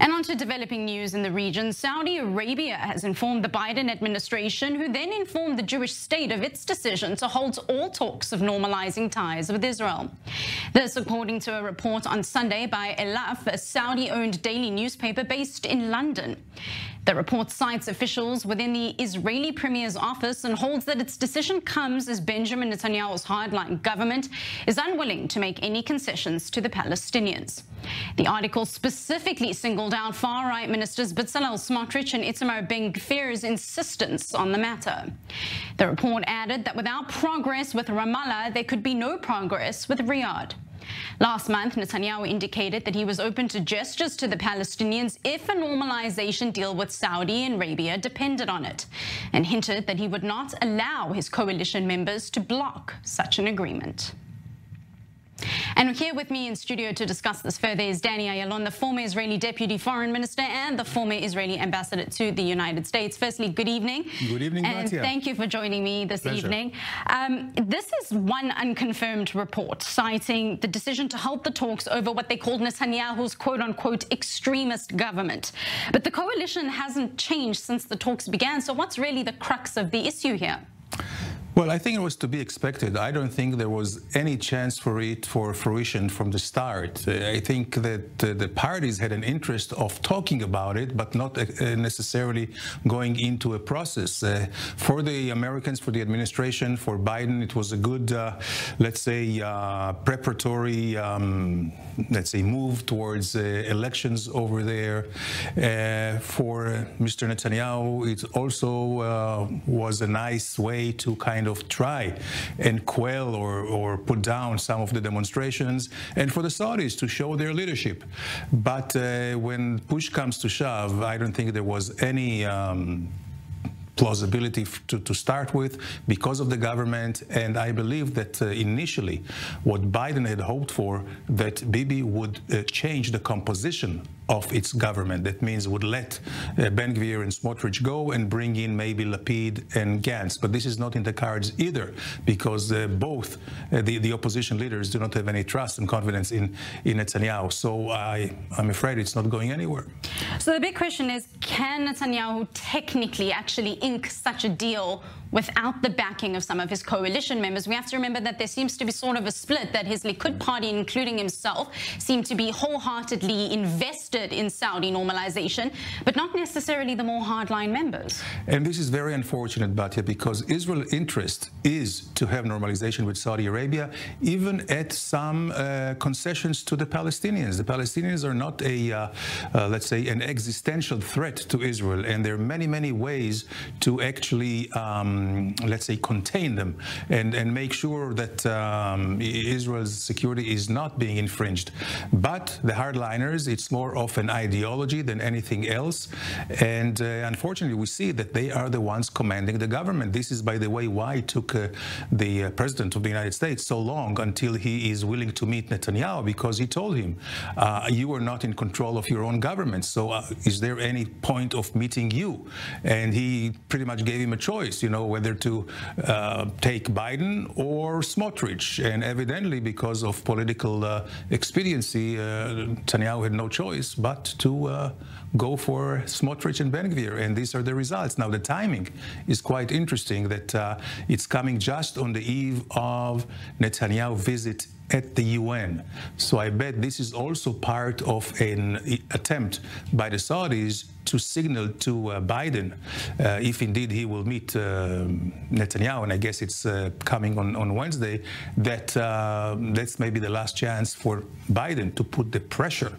And on to developing news in the region. Saudi Arabia has informed the Biden administration, who then informed the Jewish state of its decision to halt all talks of normalizing ties with Israel. This, according to a report on Sunday by Elaf, a Saudi-owned daily newspaper based in London. The report cites officials within the Israeli premier's office and holds that its decision comes as Benjamin Netanyahu's hardline government is unwilling to make any concessions to the Palestinians. The article specifically singled out far-right ministers Bezalel Smotrich and Itamar Ben-Gvir's insistence on the matter. The report added that without progress with Ramallah, there could be no progress with Riyadh. Last month, Netanyahu indicated that he was open to gestures to the Palestinians if a normalization deal with Saudi Arabia depended on it, and hinted that he would not allow his coalition members to block such an agreement. And here with me in studio to discuss this further is Danny Ayalon, the former Israeli Deputy Foreign Minister and the former Israeli Ambassador to the United States. Firstly, good evening. Good evening, And Batya. thank you for joining me this Pleasure. evening. Um, this is one unconfirmed report citing the decision to halt the talks over what they called Netanyahu's quote-unquote extremist government. But the coalition hasn't changed since the talks began. So what's really the crux of the issue here? Well, I think it was to be expected. I don't think there was any chance for it for fruition from the start. I think that the parties had an interest of talking about it, but not uh, necessarily going into a process. Uh, for the Americans, for the administration, for Biden, it was a good, uh, let's say, uh, preparatory, um, let's say, move towards uh, elections over there. Uh, for Mr. Netanyahu, it also was a nice way to kind of try and quell or, or put down some of the demonstrations, and for the Saudis to show their leadership. But uh, when push comes to shove, I don't think there was any. Um, plausibility to, to start with because of the government. And I believe that uh, initially, what Biden had hoped for, that Bibi would uh, change the composition of its government. That means would let uh, Ben Gvir and Smotrich go and bring in maybe Lapid and Gantz. But this is not in the cards either because uh, both uh, the, the opposition leaders do not have any trust and confidence in, in Netanyahu. So I, I'm afraid it's not going anywhere. So the big question is, can Netanyahu technically actually ink such a deal without the backing of some of his coalition members? We have to remember that there seems to be sort of a split that his Likud party, including himself, seem to be wholeheartedly invested in Saudi normalization, but not necessarily the more hardline members. And this is very unfortunate, Batya, because Israel's interest is to have normalization with Saudi Arabia, even at some uh, concessions to the Palestinians. The Palestinians are not a, uh, uh, let's say, an existential threat to Israel, and there are many, many ways to actually, um, let's say, contain them and, and make sure that um, Israel's security is not being infringed. But the hardliners, it's more of an ideology than anything else. And uh, unfortunately, we see that they are the ones commanding the government. This is, by the way, why it took uh, the uh, president of the United States so long until he is willing to meet Netanyahu because he told him, uh, You are not in control of your own government. So uh, is there any point of meeting you? And he pretty much gave him a choice, you know, whether to uh, take Biden or Smotrich. And evidently, because of political expediency, Netanyahu had no choice but to uh, go for Smotrich and Ben Gvir. And these are the results. Now, the timing is quite interesting that uh, it's coming just on the eve of Netanyahu visit at the UN. So I bet this is also part of an attempt by the Saudis to signal to uh, Biden, uh, if indeed he will meet uh, Netanyahu, and I guess it's uh, coming on, on Wednesday, that uh, that's maybe the last chance for Biden to put the pressure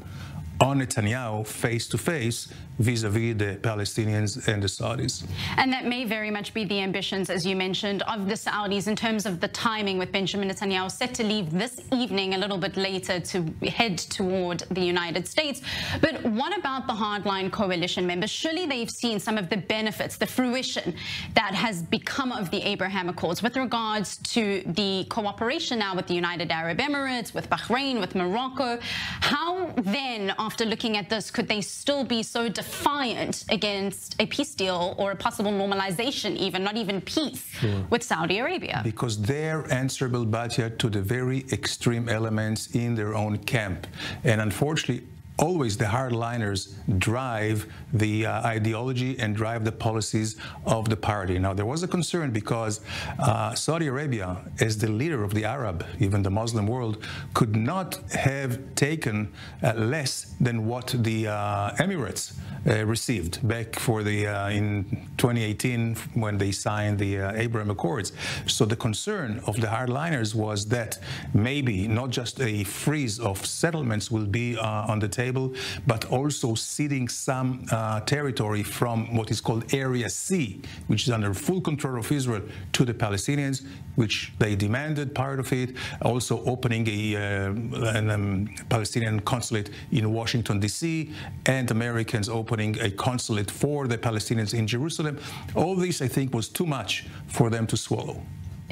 on Netanyahu face to face vis-a-vis the Palestinians and the Saudis. And that may very much be the ambitions, as you mentioned, of the Saudis in terms of the timing with Benjamin Netanyahu set to leave this evening a little bit later to head toward the United States. But what about the hardline coalition members? Surely they've seen some of the benefits, the fruition that has become of the Abraham Accords with regards to the cooperation now with the United Arab Emirates, with Bahrain, with Morocco. How then, after looking at this, could they still be so defiant against a peace deal or a possible normalization, even not even peace, with Saudi Arabia? Because they're answerable, Batya, to the very extreme elements in their own camp. And unfortunately, always the hardliners drive the uh, ideology and drive the policies of the party. Now, there was a concern because uh, Saudi Arabia, as the leader of the Arab, even the Muslim world, could not have taken uh, less than what the uh, Emirates uh, received back for the uh, in 2018 when they signed the Abraham Accords. So the concern of the hardliners was that maybe not just a freeze of settlements will be on the table, but also ceding some territory from what is called Area C, which is under full control of Israel, to the Palestinians, which they demanded part of it. Also opening a uh, an, um, Palestinian consulate in Washington D.C. and Americans opening a consulate for the Palestinians in Jerusalem. All this, I think, was too much for them to swallow.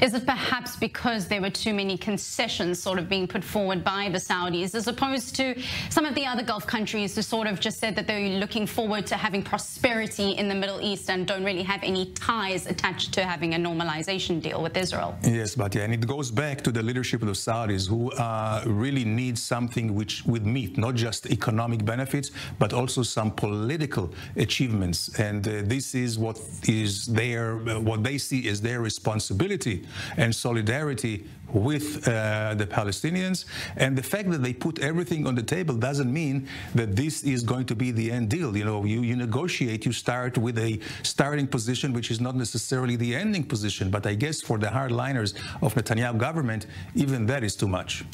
Is it perhaps because there were too many concessions sort of being put forward by the Saudis as opposed to some of the other Gulf countries who sort of just said that they're looking forward to having prosperity in the Middle East and don't really have any ties attached to having a normalization deal with Israel? Yes, but yeah, and it goes back to the leadership of the Saudis who uh, really need something which would meet not just economic benefits, but also some political achievements. And uh, this is what is their, what they see as their responsibility and solidarity with uh, the Palestinians. And the fact that they put everything on the table doesn't mean that this is going to be the end deal. You know, you, you negotiate, you start with a starting position, which is not necessarily the ending position. But I guess for the hardliners of Netanyahu government, even that is too much.